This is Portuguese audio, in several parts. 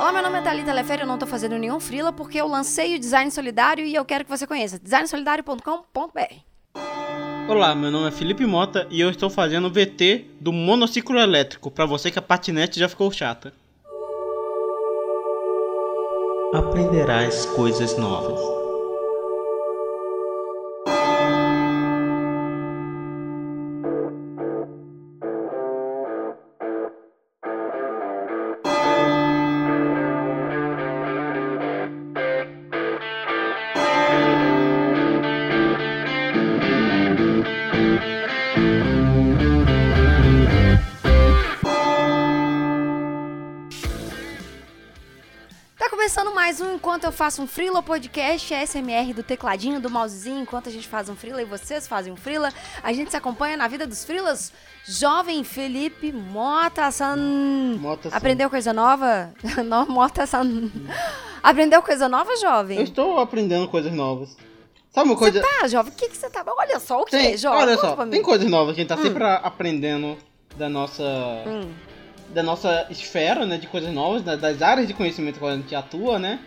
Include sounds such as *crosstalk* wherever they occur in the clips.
Olá, meu nome é Thalita Lefere, eu não tô fazendo nenhum frila porque eu lancei o Design Solidário e eu quero que você conheça. designsolidario.com.br Olá, meu nome é Felipe Mota e eu estou fazendo o VT do monociclo elétrico para você que a patinete já ficou chata. Aprenderás coisas novas. Faço um Frila podcast, é SMR do tecladinho, do mousezinho, enquanto a gente faz um Frila e vocês fazem um Frila. A gente se acompanha na vida dos Frilas. Jovem Felipe Mota-san. Mota-san. Aprendeu coisa nova? *laughs* Não, Mota-san. Aprendeu coisa nova, jovem? Eu estou aprendendo coisas novas. Sabe uma coisa. Tá, jovem, o que, que você tá... Olha só o que, Tem, jovem? olha só, tem coisas novas que a gente tá sempre a- aprendendo da nossa Hum, da nossa esfera, né, de coisas novas, da- das áreas de conhecimento que a gente atua, né?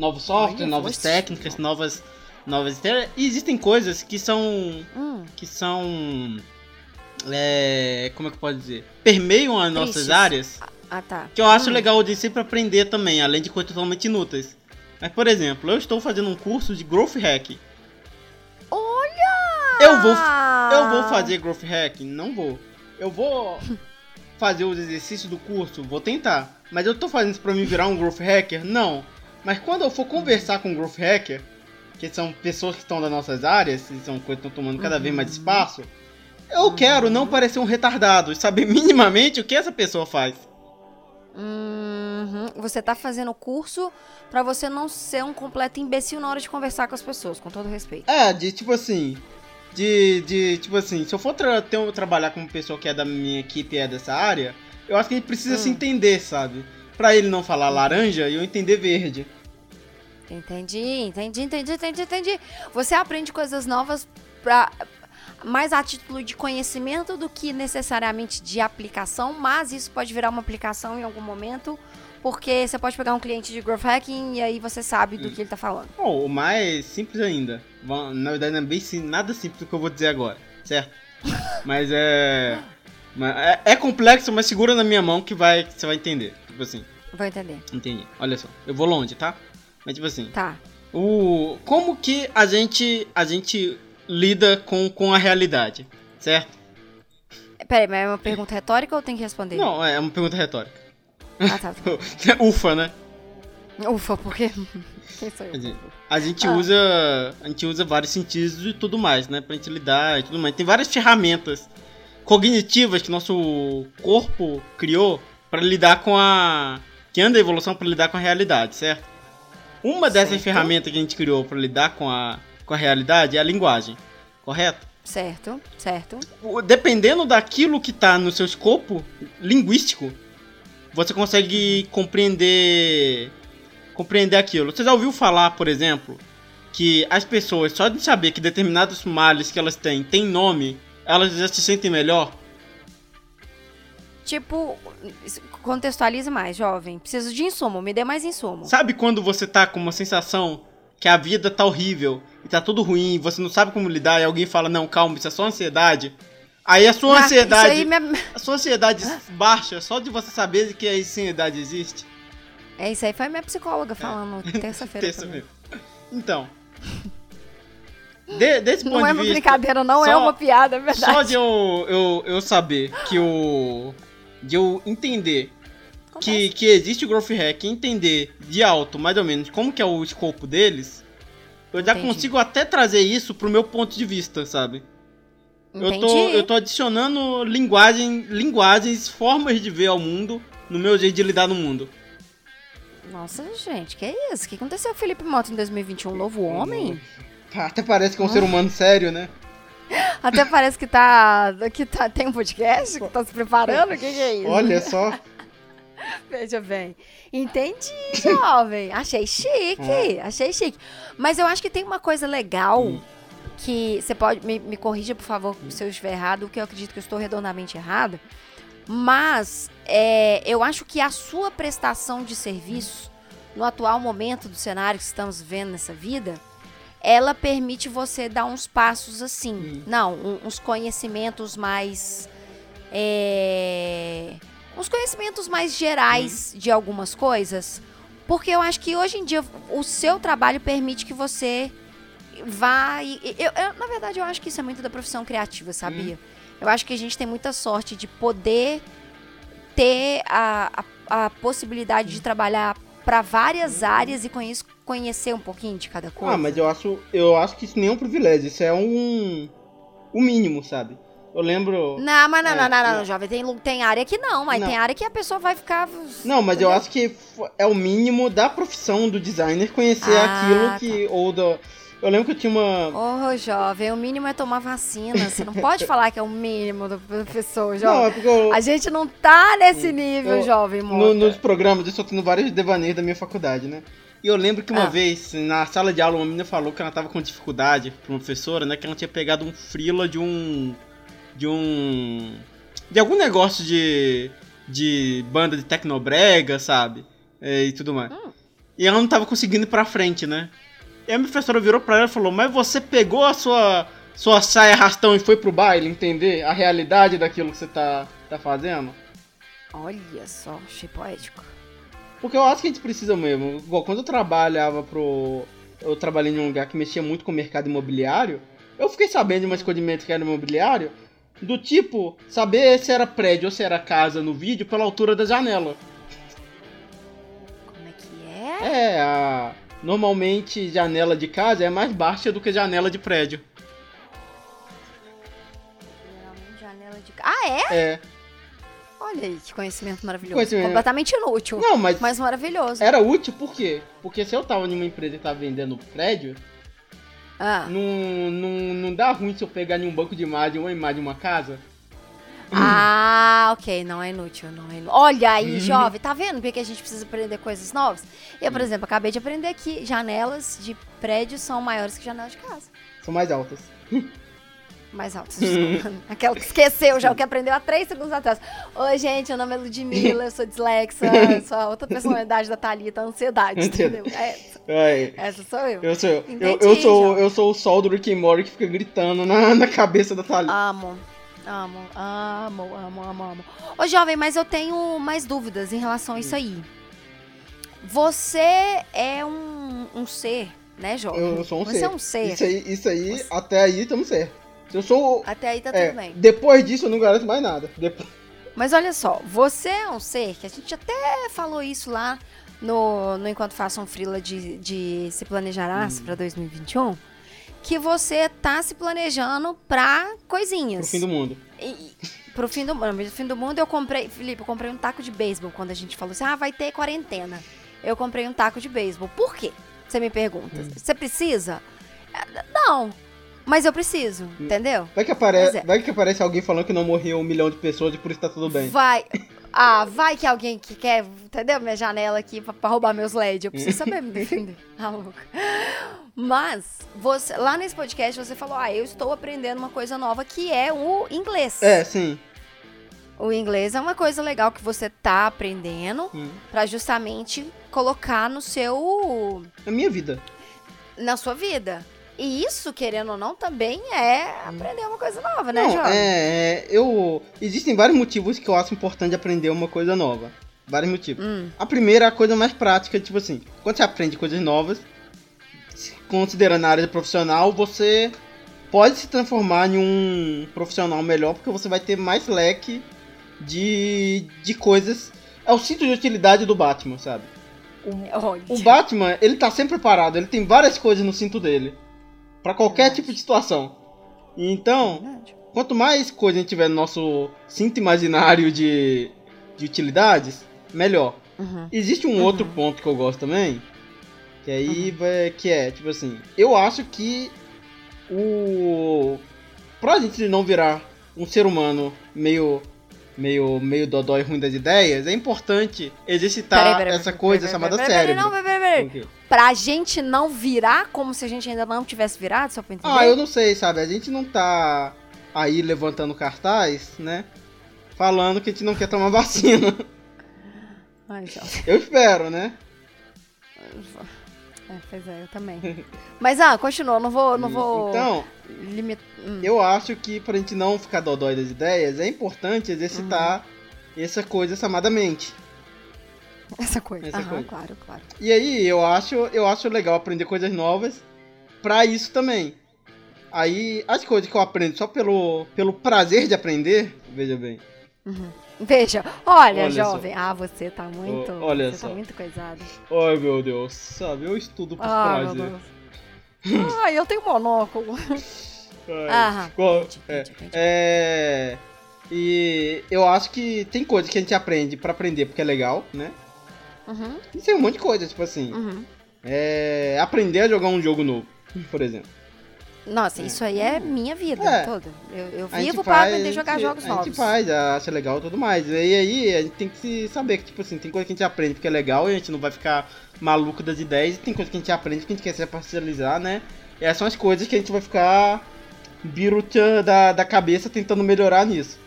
Novos softwares, novas técnicas, novas novas ideias. E existem coisas que são hum. que são é, como é que pode dizer? Permeiam as nossas Tristes. áreas, Ah, tá. que eu acho Hum. legal de sempre aprender também, além de coisas totalmente inúteis. Mas, por exemplo, eu estou fazendo um curso de Growth Hack. Olha! Eu vou, eu vou fazer Growth Hack? Não vou. Eu vou *laughs* fazer os exercícios do curso? Vou tentar. Mas eu tô fazendo isso pra me virar um Growth Hacker? Não. Mas quando eu for conversar com um Growth Hacker, que são pessoas que estão das nossas áreas, e são coisas que estão tomando cada vez mais espaço, eu quero não parecer um retardado e saber *laughs* minimamente o que essa pessoa faz. Uhum. Você tá fazendo o curso pra você não ser um completo imbecil na hora de conversar com as pessoas, com todo respeito. É, de tipo assim. De, de tipo assim, se eu for tra ter trabalhar com uma pessoa que é da minha equipe e é dessa área, eu acho que a gente precisa se Hum. entender, sabe? Pra ele não falar laranja e eu entender verde. Entendi, entendi, entendi, entendi, entendi. Você aprende coisas novas pra mais a título de conhecimento do que necessariamente de aplicação, mas isso pode virar uma aplicação em algum momento, porque você pode pegar um cliente de growth hacking e aí você sabe do que ele tá falando. Bom, o mais simples ainda. Na verdade, não é bem nada simples do que eu vou dizer agora, certo? Mas é. mas é, é complexo, mas segura na minha mão que vai que você vai entender. Tipo assim, Vou entender. entendi. Olha só, eu vou longe, tá? Mas tipo assim, Tá. o como que a gente a gente lida com, com a realidade, certo? Peraí, mas é uma pergunta retórica ou tenho que responder? Não, é uma pergunta retórica. Ah, tá. tá. *laughs* Ufa, né? Ufa, porque. *laughs* Quem sou eu? A gente Ah. usa a gente usa vários sentidos e tudo mais, né, pra gente lidar e tudo mais. Tem várias ferramentas cognitivas que nosso corpo criou pra lidar com a que anda a evolução pra lidar com a realidade, certo? Uma dessas Certo. ferramentas que a gente criou pra lidar com a com a realidade é a linguagem, correto? Certo, certo. Dependendo daquilo que tá no seu escopo linguístico, você consegue compreender compreender aquilo. Você já ouviu falar, por exemplo, que as pessoas só de saber que determinados males que elas têm têm nome, elas já se sentem melhor? Tipo, contextualize mais, jovem. Preciso de insumo, me dê mais insumo. Sabe quando você tá com uma sensação que a vida tá horrível e tá tudo ruim, você não sabe como lidar e alguém fala: "Não, calma, isso é só ansiedade". Aí a sua Ah, ansiedade, Isso aí me- a sua ansiedade baixa só de você saber que a ansiedade existe. É, isso aí foi minha psicóloga falando terça-feira. Terça pra mim. mesmo. Então. de- desse ponto Não é de uma vista. brincadeira, não é só- uma piada, é verdade. Só de eu, eu, eu saber que o. De eu entender que, que existe o Growth Hack e entender de alto, mais ou menos, como que é o escopo deles, eu já Entendi. consigo até trazer isso pro meu ponto de vista, sabe? Eu tô, eu tô adicionando linguagem, linguagens, formas de ver ao mundo no meu jeito de lidar no mundo. Nossa, gente, que é isso? O que aconteceu com o Felipe Mota em 2021? Um novo homem? Até parece que é um ser humano sério, né? Até parece que tá, que tá. Tem um podcast que tá se preparando? O que, que é isso? Olha só. *laughs* Veja bem. Entendi, jovem. Achei chique. Achei chique. Mas eu acho que tem uma coisa legal que você pode. Me, me corrija, por favor, se eu estiver errado, que eu acredito que eu estou redondamente errado. Mas é, eu acho que a sua prestação de serviço, no atual momento do cenário que estamos vendo nessa vida, ela permite você dar uns passos assim. Hum. Não, um- uns conhecimentos mais. é, uns conhecimentos mais gerais de algumas coisas. Porque eu acho que hoje em dia o seu trabalho permite que você vá. e- Eu, eu- na verdade, eu acho que isso é muito da profissão criativa, sabia? Eu acho que a gente tem muita sorte de poder ter a, a, a possibilidade de trabalhar para várias áreas e com isso conhecer um pouquinho de cada coisa. Ah, mas eu acho, eu acho que isso nem é um privilégio, isso é um. o mínimo, sabe? Eu lembro. Não, mas não, É, não, não, não, não. jovem. Tem, tem área que não, mas Não. tem área que a pessoa vai ficar. Não, mas eu acho que é o mínimo da profissão do designer conhecer Ah, aquilo que. Ou do. Eu lembro que eu tinha uma. Ô, jovem, o mínimo é tomar vacina. Você não pode falar que é o mínimo do professor, Não, jovem. é porque eu, A gente não tá nesse nível, Eu- jovem, no- moça. nos programas eu estou tendo vários devaneios da minha faculdade, né? E eu lembro que uma Ah. vez, na sala de aula, uma menina falou que ela tava com dificuldade pra uma professora, né? Que ela tinha pegado um frila de um. De um. De algum negócio de. De banda de tecnobrega, sabe? É, e tudo mais. Hum. E ela não tava conseguindo ir pra frente, né? E a minha professora virou pra ela e falou: Mas você pegou a sua. Sua saia arrastão e foi pro baile entender a realidade daquilo que você tá, tá fazendo? Olha só, achei poético. Porque eu acho que a gente precisa mesmo. Igual quando eu trabalhava pro. Eu trabalhei em um lugar que mexia muito com o mercado imobiliário. Eu fiquei sabendo de umas coisas de mercado imobiliário. Do tipo, saber se era prédio ou se era casa no vídeo pela altura da janela. Como é que é? É, a. Normalmente janela de casa é mais baixa do que janela de prédio. Janela de. Ah, é? É. Olha aí, que conhecimento maravilhoso. Conhecimento- Completamente inútil. Não, mas Mas maravilhoso. era útil por quê? Porque se eu tava numa empresa e tava vendendo prédio, Ah. não, não, não dá ruim se eu pegar em um banco de imagem uma imagem de uma casa. Ah, ok, não é inútil, não é inútil. Olha aí, jovem, tá vendo por que a gente precisa aprender coisas novas? Eu, por exemplo, acabei de aprender que janelas de prédios são maiores que janelas de casa. São mais altas. *laughs* Mais desculpa. *laughs* Aquela que esqueceu já, o que aprendeu há três segundos atrás. Oi, gente, meu nome é Ludmilla, eu sou dislexa, *laughs* sou a outra personalidade da Thalita, ansiedade, entendeu? Essa, Ai. essa sou eu. Eu sou, eu, Entendi, eu sou, João. eu sou o sol do Rick and Morty que fica gritando na, na cabeça da Thalita. Amo. Amo, amo, amo, amo, amo. Ô, jovem, mas eu tenho mais dúvidas em relação a isso aí. Você é um, um ser, né, jovem? eu, sou um Você ser. é um ser. Isso aí, isso aí Você- até aí estamos certo. Eu sou. Até aí tá é, tudo bem. Depois disso eu não garanto mais nada. Depois, Mas olha só, você é um ser, que a gente até falou isso lá no, no Enquanto Faça um Frila de, de Se Planejarás Hum. pra 2021, que você tá se planejando pra coisinhas. pro fim do mundo. E- pro fim do mundo. No fim do mundo eu comprei, Felipe, eu comprei um taco de beisebol quando a gente falou assim: "Ah, vai ter quarentena". Eu comprei um taco de beisebol. Por quê? Você me pergunta. Hum. Você precisa? É, Não. Mas eu preciso, entendeu? Vai que, aparece, é. vai que aparece alguém falando que não morreu um milhão de pessoas e por isso tá tudo bem. Vai. *laughs* Ah, vai que alguém que quer, entendeu? Minha janela aqui pra, pra roubar meus LEDs. Eu preciso saber me defender. *laughs* Ah, louca. Mas, você, lá nesse podcast você falou: Ah, eu estou aprendendo uma coisa nova que é o inglês. É, sim. O inglês é uma coisa legal que você tá aprendendo Hum. pra justamente colocar no seu É minha vida. na sua vida. E isso, querendo ou não, também é aprender uma coisa nova, né, não, é, é. Eu. Existem vários motivos que eu acho importante aprender uma coisa nova. Vários motivos. Hum, A primeira é a coisa mais prática, tipo assim, quando você aprende coisas novas, considerando a área profissional, você pode se transformar em um profissional melhor, porque você vai ter mais leque de, de coisas. É o cinto de utilidade do Batman, sabe? olha. O Batman, ele tá sempre preparado, ele tem várias coisas no cinto dele. Pra qualquer tipo de situação. Então, quanto mais coisa a gente tiver no nosso cinto imaginário de, de utilidades, melhor. Uhum. Existe um Uhum. outro ponto que eu gosto também, que aí vai, que é, tipo assim, eu acho que o pra gente não virar um ser humano meio meio meio dodói ruim das ideias, é importante exercitar Peraí, peraí, essa peraí, coisa chamada cérebro. Não, quê? Pra gente não virar como se a gente ainda não tivesse virado, só pra entender? Ah, eu não sei, sabe? A gente não tá aí levantando cartaz, né? falando que a gente não quer tomar *laughs* vacina. Ai. Eu espero, né? É, pois é, eu também. Mas, ah, continua, não vou, não vou Então, limitar. Hum. eu acho que pra gente não ficar dodói das ideias, é importante exercitar Uhum. essa coisa chamada mente. Essa coisa. Essa Aham, coisa. claro, claro. E aí, eu acho, eu acho legal aprender coisas novas pra isso também. Aí, as coisas que eu aprendo só pelo, pelo prazer de aprender, veja bem. Veja, olha, Olha só. jovem. Ah, você tá muito. Ó, olha você só. tá muito coisado. Ai, meu Deus, sabe, eu estudo por Ah, prazer. Ai, eu tenho monóculo. Ai, Aham, qual- é, é, e eu acho que tem coisas que a gente aprende pra aprender porque é legal, né? Uhum, E tem um monte de coisa, tipo assim, uhum. é, aprender a jogar um jogo novo, por exemplo. Nossa, isso aí é minha vida É. toda. Eu, eu A vivo pra faz, aprender a jogar gente- jogos A novos. gente faz, acha legal e tudo mais. E aí a gente tem que se saber que, tipo assim, tem coisa que a gente aprende porque é legal e a gente não vai ficar maluco das ideias, e tem coisa que a gente aprende porque a gente quer se parcializar, né? E essas são as coisas que a gente vai ficar biruta da, da cabeça tentando melhorar nisso.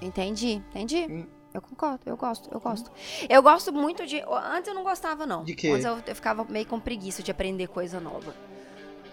Entendi, entendi. Hum. Eu concordo, eu gosto, eu gosto. Eu gosto muito de. Antes eu não gostava, não. De quê? Antes eu, eu ficava meio com preguiça de aprender coisa nova.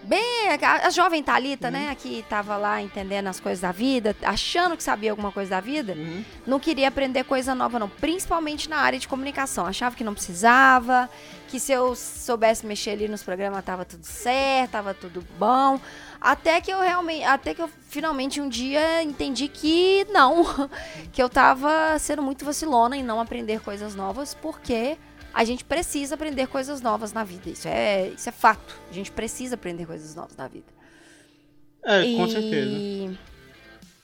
Bem, a, a jovem Thalita, Uhum. né, que tava lá entendendo as coisas da vida, achando que sabia alguma coisa da vida, Uhum. não queria aprender coisa nova, não. Principalmente na área de comunicação. Achava que não precisava, que se eu soubesse mexer ali nos programas tava tudo certo, tava tudo bom. Até que eu realmente. Até que eu finalmente um dia entendi que não. *laughs* Que eu tava sendo muito vacilona em não aprender coisas novas, porque a gente precisa aprender coisas novas na vida. Isso é, isso é fato. A gente precisa aprender coisas novas na vida. É, com E- certeza.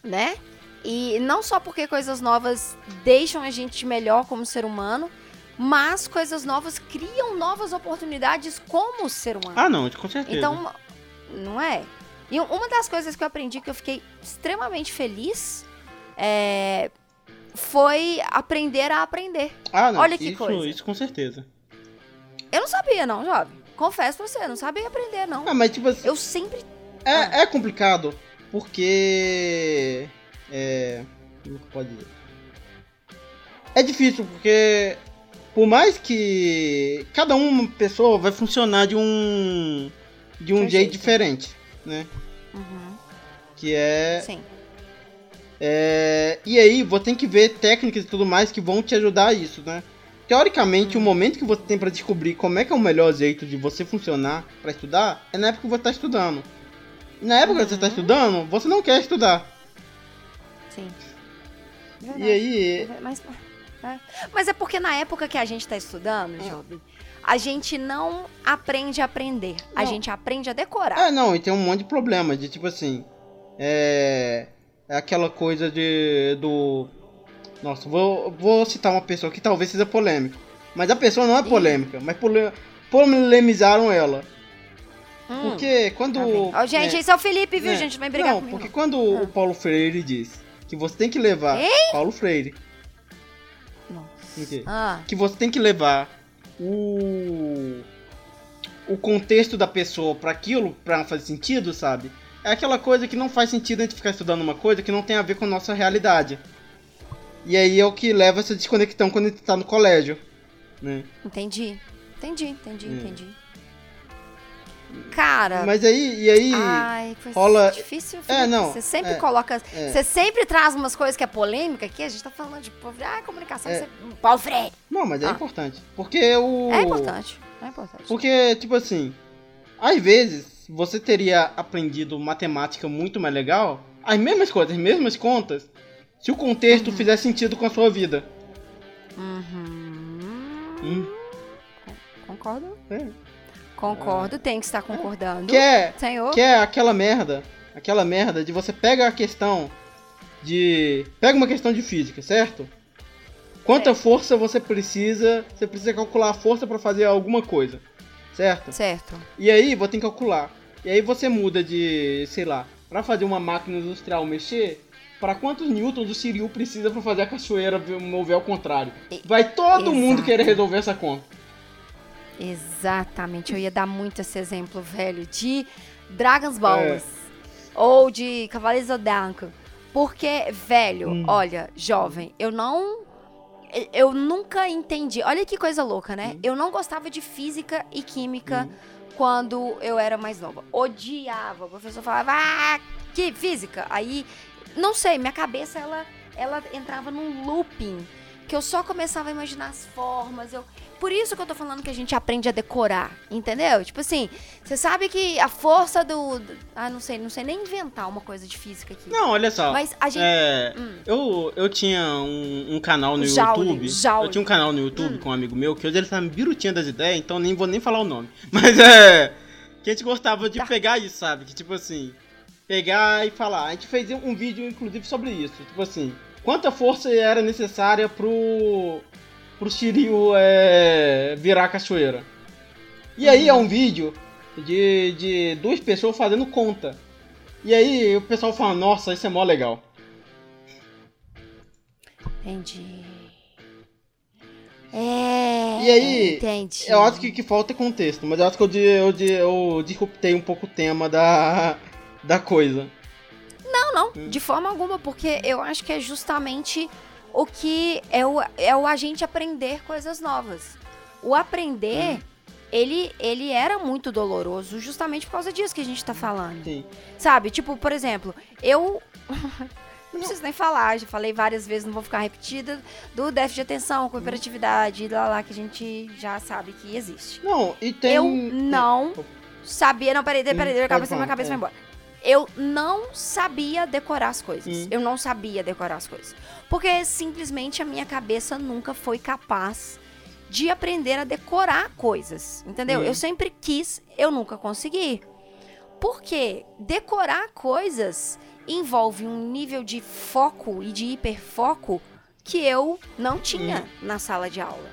Né? E não só porque coisas novas deixam a gente melhor como ser humano, mas coisas novas criam novas oportunidades como ser humano. Ah, não, com certeza. então, não é? E uma das coisas que eu aprendi que eu fiquei extremamente feliz é, foi aprender a aprender. ah, não, olha que isso, coisa. isso com certeza. Eu não sabia, não, jovem. Confesso pra você, não sabia aprender, não. Ah, mas tipo assim, Eu sempre. é, é complicado porque. É. Como que pode dizer? É difícil porque. Por mais que cada uma pessoa vai funcionar de um. de um De um jeito jeito. diferente, né? Uhum, Que é. sim. É, e aí, você tem que ver técnicas e tudo mais que vão te ajudar a isso, né? Teoricamente, o momento que você tem pra descobrir como é que é o melhor jeito de você funcionar pra estudar é na época que você tá estudando. E na época que você tá Uhum. estudando, você não quer estudar. Sim. E aí, Mas é. Mas é porque na época que a gente tá estudando, Job, a gente não aprende a aprender. A Não. gente aprende a decorar. É, não, e tem um monte de problema, de tipo assim. É. É aquela coisa de. do. Nossa, vou, vou citar uma pessoa que talvez seja polêmica. Mas a pessoa não é polêmica, mas pole, polemizaram ela. Hum, Porque quando. tá. Ó, gente, né, esse é o Felipe, viu, né, gente? Não vem brigar Não, comigo. porque quando Ah. o Paulo Freire diz que você tem que levar. Paulo Freire. Nossa. o quê? Ah, Que você tem que levar o. o contexto da pessoa pra aquilo, pra fazer sentido, sabe? É aquela coisa que não faz sentido a gente ficar estudando uma coisa que não tem a ver com a nossa realidade. E aí é o que leva essa desconexão quando a gente tá no colégio. Né? entendi. Entendi, entendi, Hum. entendi. Cara. Mas aí, e aí. Ai, foi rola- difícil. É, Felipe. não, Você sempre é, coloca. é. Você sempre traz umas coisas que é polêmica aqui. A gente tá falando de. pô, Ah, comunicação. É. Você... Paulo Freire. Não, mas é Ah. importante. Porque o. É importante. É importante. Porque, tipo assim, às vezes você teria aprendido matemática muito mais legal, as mesmas coisas, as mesmas contas, se o contexto Uhum. fizer sentido com a sua vida. Uhum. Hum, Concordo. é. Concordo, tem que estar concordando. Que é, Senhor. que é aquela merda, aquela merda de você pega a questão de. Pega uma questão de física, certo? Quanta força você precisa, você precisa calcular a força pra fazer alguma coisa, certo? Certo. E aí você tem que calcular. E aí você muda de, sei lá, pra fazer uma máquina industrial mexer, para quantos newtons o Siriu precisa pra fazer a cachoeira mover ao contrário? Vai todo mundo Exato. querer resolver essa conta. Exatamente. Eu ia dar muito esse exemplo, velho, de Dragon's Balls. Ou de Cavaleiros do. Porque, velho, Hum. olha, jovem, eu não. Eu nunca entendi. Olha que coisa louca, né? Hum. Eu não gostava de física e química quando eu era mais nova. Odiava. O professor falava, ah, que física? Aí, não sei, minha cabeça, ela, ela entrava num looping. Que eu só começava a imaginar as formas. Eu... Por isso que eu tô falando que a gente aprende a decorar, entendeu? Tipo assim, você sabe que a força do. do- Ah, não sei, não sei nem inventar uma coisa de física aqui. Não, olha só. Mas a gente. É, Hum. eu, eu tinha um, um canal no Jaule, YouTube. Jaule. Eu tinha um canal no Hum. YouTube com um amigo meu, que hoje ele tá me birutinha das ideias, então nem vou nem falar o nome. *laughs* Mas é. Que a gente gostava de Tá. pegar isso, sabe? Que tipo assim. Pegar e falar. A gente fez um vídeo, inclusive, sobre isso. Tipo assim. Quanta força era necessária pro. Pro Shiryu é, virar cachoeira. E aí é um vídeo de, de duas pessoas fazendo conta. E aí o pessoal fala, nossa, isso é mó legal. Entendi. É. E aí, Entendi. Eu acho que que falta é contexto, mas eu acho que eu, eu, de- eu disruptei um pouco o tema da, da coisa. Não, não, de forma alguma, porque eu acho que é justamente o que é o, é o a gente aprender coisas novas. O aprender, ele, ele era muito doloroso justamente por causa disso que a gente tá falando. Sim. Sabe? Tipo, por exemplo, eu. *laughs* Não preciso nem falar, já falei várias vezes, não vou ficar repetida, do déficit de atenção, com hiperatividade, lá lá que a gente já sabe que existe. Não, e tem. Eu não sabia. Não, peraí, peraí, Hum, peraí, pode acaba, minha falar, cabeça é. vai embora. Eu não sabia decorar as coisas. Hum. Eu não sabia decorar as coisas. Porque simplesmente a minha cabeça nunca foi capaz de aprender a decorar coisas. Entendeu? Hum. Eu sempre quis, eu nunca consegui. Porque decorar coisas envolve um nível de foco e de hiperfoco que eu não tinha na sala de aula.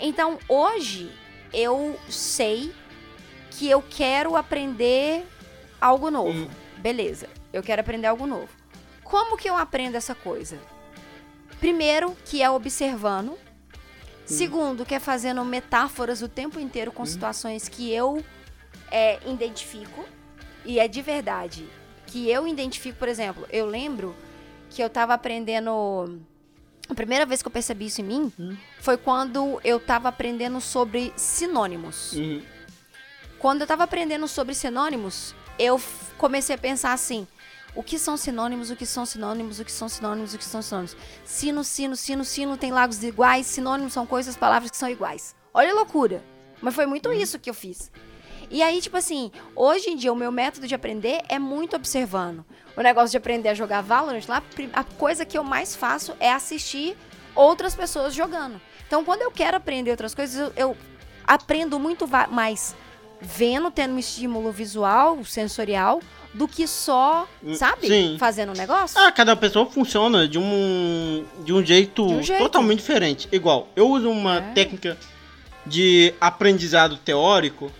Então, hoje, eu sei que eu quero aprender algo novo. Hum. Beleza, eu quero aprender algo novo. Como que eu aprendo essa coisa? Primeiro, que é observando. Segundo, que é fazendo metáforas o tempo inteiro com situações que eu é, identifico. E é de verdade. Que eu identifico, por exemplo, eu lembro que eu tava aprendendo. A primeira vez que eu percebi isso em mim Hum. foi quando eu tava aprendendo sobre sinônimos. Uhum. Quando eu tava aprendendo sobre sinônimos, eu comecei a pensar assim: o que são sinônimos, o que são sinônimos, o que são sinônimos, o que são sinônimos. Sino, sino, sino, sino tem lagos iguais, sinônimos são coisas, palavras que são iguais. Olha a loucura. Mas foi muito isso que eu fiz. E aí, tipo assim, hoje em dia o meu método de aprender é muito observando. O negócio de aprender a jogar Valorant lá, a coisa que eu mais faço é assistir outras pessoas jogando. Então, quando eu quero aprender outras coisas, eu, eu aprendo muito mais vendo, tendo um estímulo visual, sensorial, do que só, Hum, sabe? sim. Fazendo um negócio. Ah, cada pessoa funciona de um, de um, jeito, De um jeito. totalmente diferente. Igual, eu uso uma É. técnica de aprendizado teórico,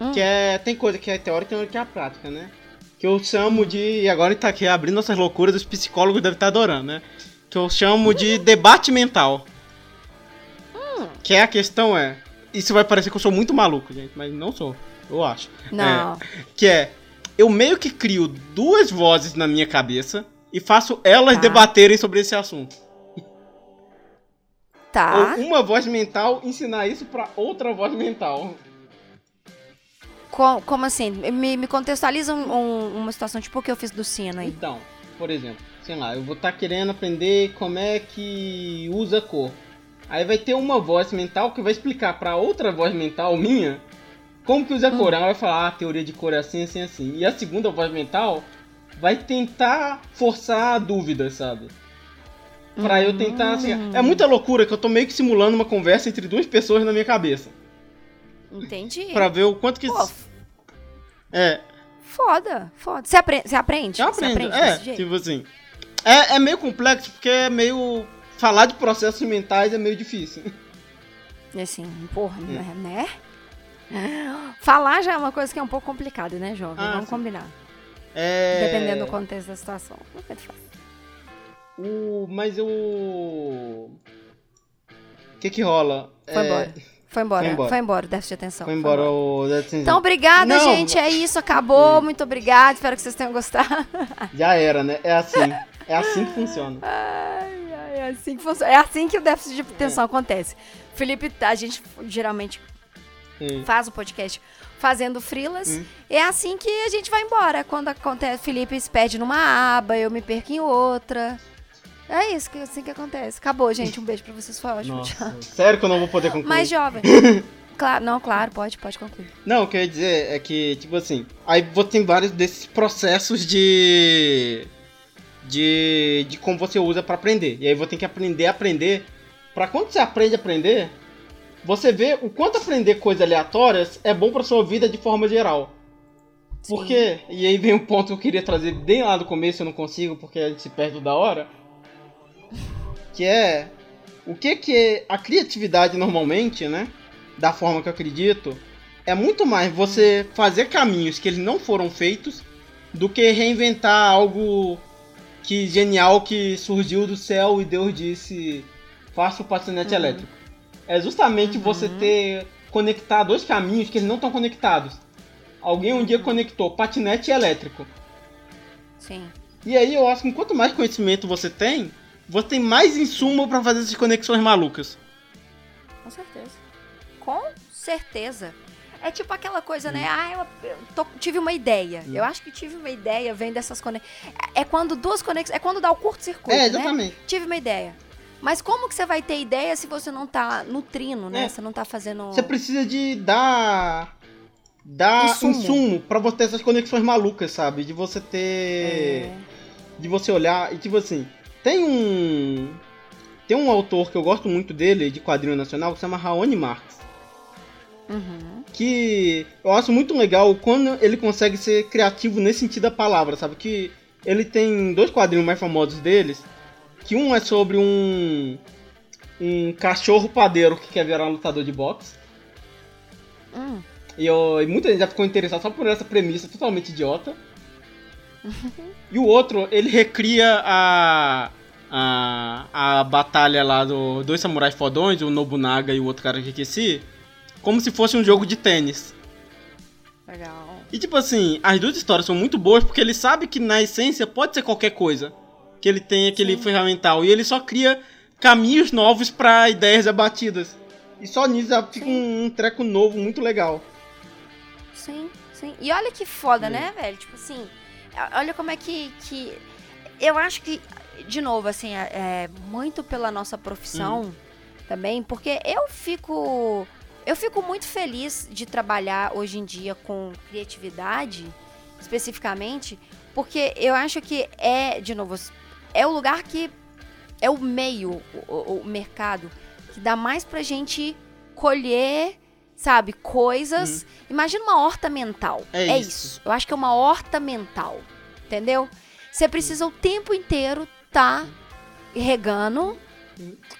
Hum. que é. Tem coisa que é teórica e tem coisa que é prática, né? Que eu chamo de. E agora tá aqui abrindo nossas loucuras, os psicólogos devem estar adorando, né? Que eu chamo de debate mental. Hum. Que é a questão é. Isso vai parecer que eu sou muito maluco, gente, mas não sou. Eu acho. Não. Que é, eu meio que crio duas vozes na minha cabeça e faço elas Tá. debaterem sobre esse assunto. Tá. Ou uma voz mental ensinar isso pra outra voz mental. Co- como assim? Me, me contextualiza um- um- uma situação tipo o que eu fiz do sino aí. Então, por exemplo, sei lá, eu vou estar querendo aprender como é que usa cor. Aí vai ter uma voz mental que vai explicar pra outra voz mental minha como que usa cor. Ela vai falar, ah, a teoria de cor é assim, assim, assim. E a segunda voz mental vai tentar forçar a dúvida, sabe? Pra eu tentar, assim, é muita loucura que eu tô meio que simulando uma conversa entre duas pessoas na minha cabeça. Entendi. Pra ver o quanto que... Pô, É, foda, foda. Você aprende? Você aprende? eu Você aprendo. aprende É, desse jeito? tipo assim. É, é meio complexo porque é meio. Falar de processos mentais é meio difícil. Assim, porra, É. né? Falar já é uma coisa que é um pouco complicada, né, jovem? Ah, Vamos sim. combinar. É. Dependendo do contexto da situação. Não é fácil. O. Mas o. O que que rola? Foi É, embora. Foi embora, Foi embora. foi embora déficit de atenção. Foi embora o déficit Então, obrigada, Não, gente. É isso, acabou. Muito obrigada. Espero que vocês tenham gostado. Já era, né? É assim. É assim que funciona. *laughs* Ai, é assim que funciona. É assim que o déficit de atenção acontece. Felipe, a gente geralmente Sim. faz o podcast fazendo frilas. Hum. É assim que a gente vai embora. Quando acontece, Felipe se perde numa aba, eu me perco em outra. É isso que assim que acontece. Acabou, gente. Um beijo pra vocês. Foi ótimo. Tchau. Nossa, sério que eu não vou poder *laughs* concluir. Mais jovem. *laughs* claro, não, claro, pode, pode concluir. Não, o que eu ia dizer é que, tipo assim, aí você tem vários desses processos de. De. de como você usa pra aprender. E aí você tem que aprender a aprender. Pra quando você aprende a aprender, você vê o quanto aprender coisas aleatórias é bom pra sua vida de forma geral. Sim. Porque, e aí vem um ponto que eu queria trazer bem lá do começo, eu não consigo porque a gente se perde da hora. Que é o que que a criatividade normalmente, né? Da forma que eu acredito, é muito mais você fazer caminhos que eles não foram feitos do que reinventar algo que genial que surgiu do céu e Deus disse faça o patinete Uhum. elétrico. É justamente você ter conectar dois caminhos que eles não estão conectados. Alguém um dia conectou patinete e elétrico. Sim. E aí eu acho que quanto mais conhecimento você tem, você tem mais insumo pra fazer essas conexões malucas. Com certeza. Com certeza. É tipo aquela coisa, né? Ah, eu, eu tô- tive uma ideia. Eu acho que tive uma ideia, vem dessas conexões. É quando duas conexões. É quando dá o curto-circuito. é, né? exatamente. Tive uma ideia. Mas como que você vai ter ideia se você não tá nutrindo, né? É. Você não tá fazendo. Você precisa de dar dar Insumo. insumo, pra você ter essas conexões malucas, sabe? De você ter É. de você olhar e tipo assim, tem um tem um autor que eu gosto muito dele de quadrinho nacional que se chama Raoni Marx. Uhum. que eu acho muito legal quando ele consegue ser criativo nesse sentido da palavra, sabe? Que ele tem dois quadrinhos mais famosos deles, que um é sobre um um cachorro padeiro que quer virar um lutador de boxe. Hum. E, eu, e muita gente já ficou interessada só por essa premissa totalmente idiota. *laughs* e o outro, ele recria a a, a batalha lá do dois samurais fodões, o Nobunaga e o outro cara que esqueci, como se fosse um jogo de tênis. Legal. E tipo assim, as duas histórias são muito boas porque ele sabe que na essência pode ser qualquer coisa. Que ele tem aquele Sim. ferramental. E ele só cria caminhos novos pra ideias abatidas. E só nisso fica um, um treco novo muito legal. Sim, sim. E olha que foda, Hum. né, velho? Tipo assim, olha como é que. que eu acho que, de novo, assim, é, é muito pela nossa profissão Hum. também, porque eu fico. Eu fico muito feliz de trabalhar hoje em dia com criatividade, especificamente, porque eu acho que é, de novo, é o lugar que. É o meio, o, o- mercado, que dá mais pra gente colher, sabe, coisas. Imagina uma horta mental. É É, isso. isso. Eu acho que é uma horta mental. Entendeu? Você precisa o tempo inteiro tá regando,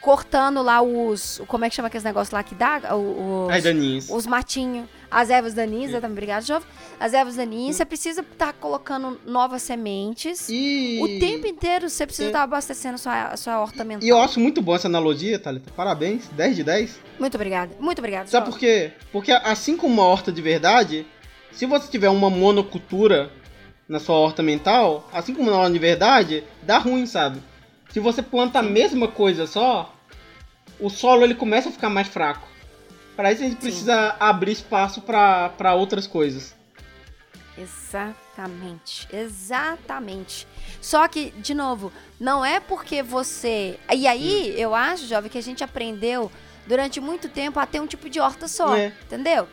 cortando lá os. Como é que chama aqueles negócios lá que dá? Os, Ai, Daninhos. os matinhos. As ervas daninhas, também, obrigado, jovem. As ervas daninhas, você precisa estar colocando novas sementes. E... O tempo inteiro você precisa É. estar abastecendo sua, a sua horta mental. E eu acho muito boa essa analogia, Thalita. Parabéns, 10 de 10. Muito obrigada. Muito obrigada. Sabe jovem. por quê? Porque assim como uma horta de verdade, se você tiver uma monocultura na sua horta mental, assim como na horta de verdade, dá ruim, sabe? Se você planta a mesma coisa só, o solo ele começa a ficar mais fraco. Para isso a gente Sim. precisa abrir espaço para outras coisas. Exatamente, exatamente. Só que, de novo, não é porque você. E aí, eu acho, jovem, que a gente aprendeu durante muito tempo a ter um tipo de horta só. É. Entendeu?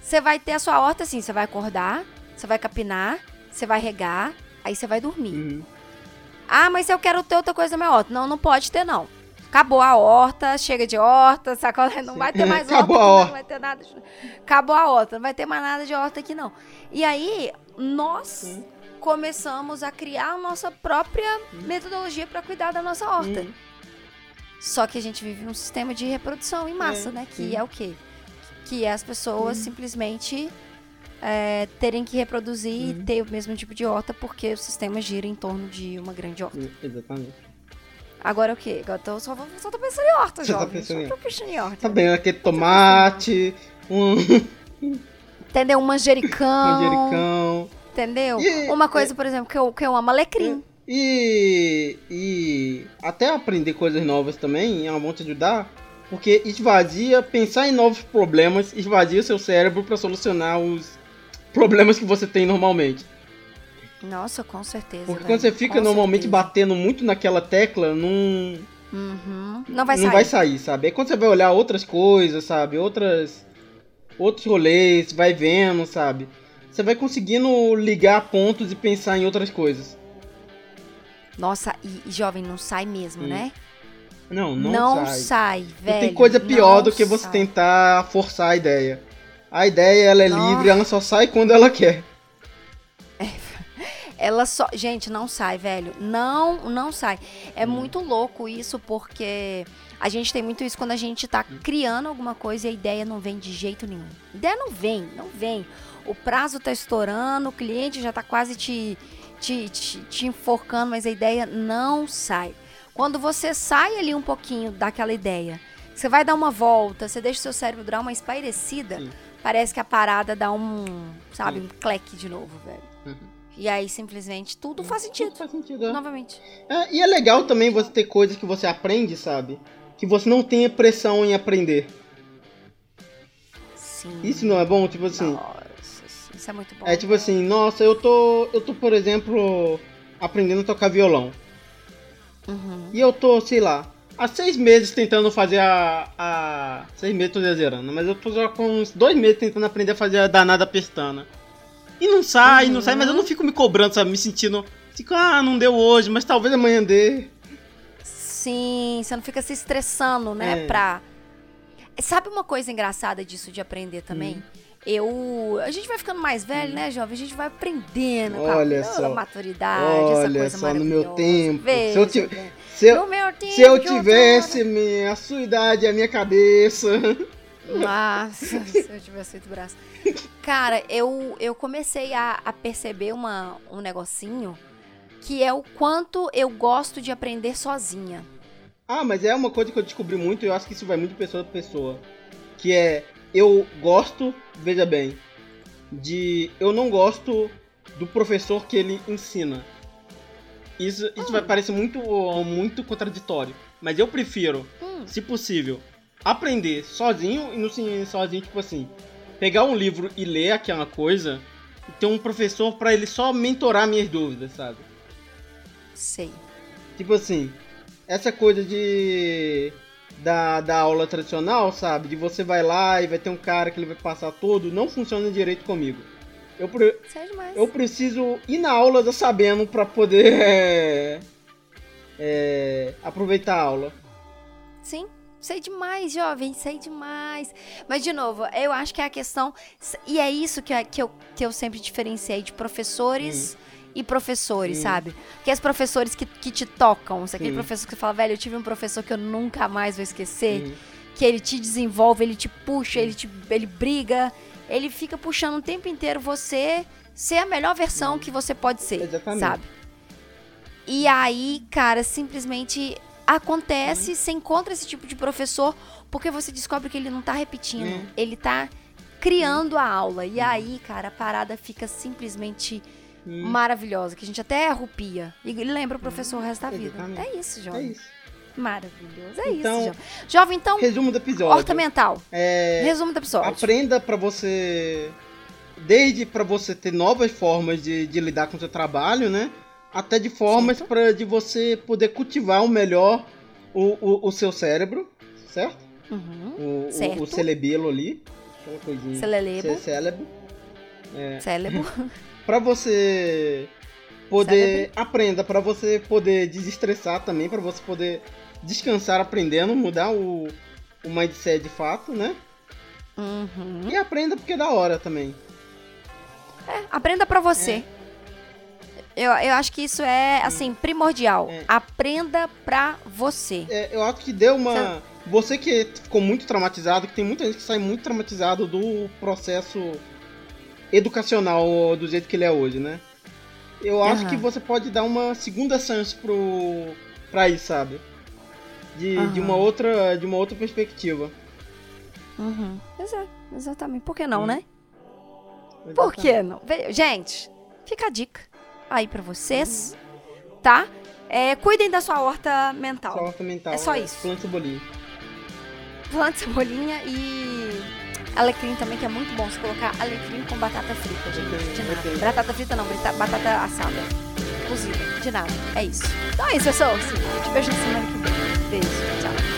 Você vai ter a sua horta assim, você vai acordar, você vai capinar, você vai regar, aí você vai dormir. Uhum. Ah, mas eu quero ter outra coisa na minha horta. Não, não pode ter, não. Acabou a horta, chega de horta, *laughs* sacola, não vai ter mais *laughs* horta, Acabou a aqui, horta. não vai ter nada. De... Acabou a horta, não vai ter mais nada de horta aqui, não. E aí, nós começamos a criar a nossa própria metodologia para cuidar da nossa horta. Uhum. Só que a gente vive num sistema de reprodução em massa, É, né? Que sim. é o quê? Que é as pessoas simplesmente é, terem que reproduzir e ter o mesmo tipo de horta porque o sistema gira em torno de uma grande horta. Exatamente. Agora o quê? Agora eu tô, só, só tô pensando em horta, Você tá jovem. pensando só tô pensando em horta. Tá bem, aquele tomate, um Entendeu? Um manjericão. *laughs* manjericão. Entendeu? E- Uma coisa, por exemplo, que eu, que eu amo, alecrim. E, e até aprender coisas novas também, é uma bom te ajudar, porque esvazia, pensar em novos problemas, esvazia o seu cérebro para solucionar os problemas que você tem normalmente. Nossa, com certeza. Porque velho, quando você fica com normalmente certeza. batendo muito naquela tecla, não, Uhum. Não vai não sair. vai sair, sabe? Aí quando você vai olhar outras coisas, sabe? Outras. Outros rolês, vai vendo, sabe? Você vai conseguindo ligar pontos e pensar em outras coisas. Nossa, e, e jovem, não sai mesmo, Hum. né? Não, não, sai. sai, E velho. tem coisa pior não do que você sai. tentar forçar a ideia. A ideia, ela é Nossa. livre, ela só sai quando ela quer. Ela só. Gente, não sai, velho. Não, não sai. Hum. É muito louco isso, porque a gente tem muito isso quando a gente tá Hum. criando alguma coisa e a ideia não vem de jeito nenhum. A ideia não vem, não vem. O prazo tá estourando, o cliente já tá quase te, te, te, te enforcando, mas a ideia não sai. Quando você sai ali um pouquinho daquela ideia, você vai dar uma volta, você deixa o seu cérebro dar uma espairecida, Sim. Parece que a parada dá um, sabe, um cleque de novo, velho. Uhum. E aí, simplesmente, tudo faz sentido. Tudo faz sentido, é. Novamente. É, e é legal também você ter coisas que você aprende, sabe? Que você não tenha pressão em aprender. Sim. Isso não é bom? Tipo assim. Nossa, isso é muito bom. É tipo assim, nossa, eu tô. Eu tô, por exemplo, aprendendo a tocar violão. Uhum. E eu tô, sei lá, há seis meses tentando fazer a. a seis meses tô zerando, mas eu tô já com uns dois meses tentando aprender a fazer a danada pestana. E não sai, não Uhum. sai, mas eu não fico me cobrando, sabe? Me sentindo. Fico, ah, não deu hoje, mas talvez amanhã dê. Sim, você não fica se estressando, né? É. Pra. Sabe uma coisa engraçada disso de aprender também? Hum. Eu. A gente vai ficando mais velho, né, jovem? A gente vai aprendendo com a- Olha só. a maturidade, essa Olha coisa só, no meu tempo. Veja Se eu tive- bem. Se eu, No meu tempo. se eu outrora. tivesse minha, a sua idade a minha cabeça. Nossa, *laughs* se eu tivesse feito braço. Cara, eu, eu comecei a, a perceber uma, um negocinho que é o quanto eu gosto de aprender sozinha. Ah, mas é uma coisa que eu descobri muito e eu acho que isso vai muito de pessoa pra pessoa. Que é, eu gosto, veja bem, de. Eu não gosto do professor que ele ensina. Isso, isso vai parecer muito, muito contraditório. Mas eu prefiro, Hum, se possível, aprender sozinho e no sim- sozinho, tipo assim, pegar um livro e ler aquela coisa e ter um professor pra ele só mentorar minhas dúvidas, sabe? sei. Tipo assim, essa coisa de. Da, da aula tradicional, sabe? De você vai lá e vai ter um cara que ele vai passar todo, não funciona direito comigo. Eu, pre- demais. eu preciso ir na aula já sabendo pra poder *laughs* é, é, aproveitar a aula. Sim, sei demais, jovem, sei demais. Mas, de novo, eu acho que é a questão. E é isso que, é- que, eu, que eu sempre diferenciei de professores. E professores, Hum. sabe? Que é os professores que, que te tocam. Aquele Sim. professor que fala, velho, eu tive um professor que eu nunca mais vou esquecer. Hum. Que ele te desenvolve, ele te puxa, ele, te, ele briga. Ele fica puxando o tempo inteiro você ser a melhor versão que você pode ser. Exatamente. Sabe? E aí, cara, simplesmente acontece, você encontra esse tipo de professor, porque você descobre que ele não tá repetindo, Hum. ele tá criando a aula. E aí, cara, a parada fica simplesmente Hum. maravilhosa, que a gente até arrupia. E lembra o professor o resto da vida. exatamente. É isso, É jovem. isso. Maravilhoso. É Então, isso, jovem. Jovem, então, Resumo do episódio. horta mental. É, Resumo do episódio. Aprenda pra você. Desde pra você ter novas formas de, de lidar com o seu trabalho, né? Até de formas para de você poder cultivar o melhor o, o, o seu cérebro, certo? Uhum. O, o, Certo. o cerebelo ali. Aquela coisinha. Celelebo. Ce- Cérebro. Cérebro. Pra você poder. Aprenda, pra você poder desestressar também, pra você poder descansar aprendendo, mudar o, o mindset de fato, né? Uhum. E aprenda porque é da hora também. Aprenda pra você. Eu, eu acho que isso é, assim, primordial. É. Aprenda pra você. É, eu acho que deu uma. Você que ficou muito traumatizado, que tem muita gente que sai muito traumatizado do processo educacional do jeito que ele é hoje, né? Eu acho Aham. que você pode dar uma segunda chance pro. pra isso, sabe? de, uhum. de, uma, outra, de uma outra perspectiva. Uhum. Exato, exatamente. Por que não, hum. né? Exatamente. Por que não? Gente, fica a dica aí para vocês, uhum. tá? É, cuidem da sua horta mental. Sua horta mental. É só isso. Planta cebolinha. Planta *laughs* cebolinha e alecrim também, que é muito bom se colocar alecrim com batata frita, gente. De nada. Batata frita não, batata assada. Cozida. De nada. É isso. Então é isso, pessoal. Te vejo na semana que vem. Beijo. Tchau.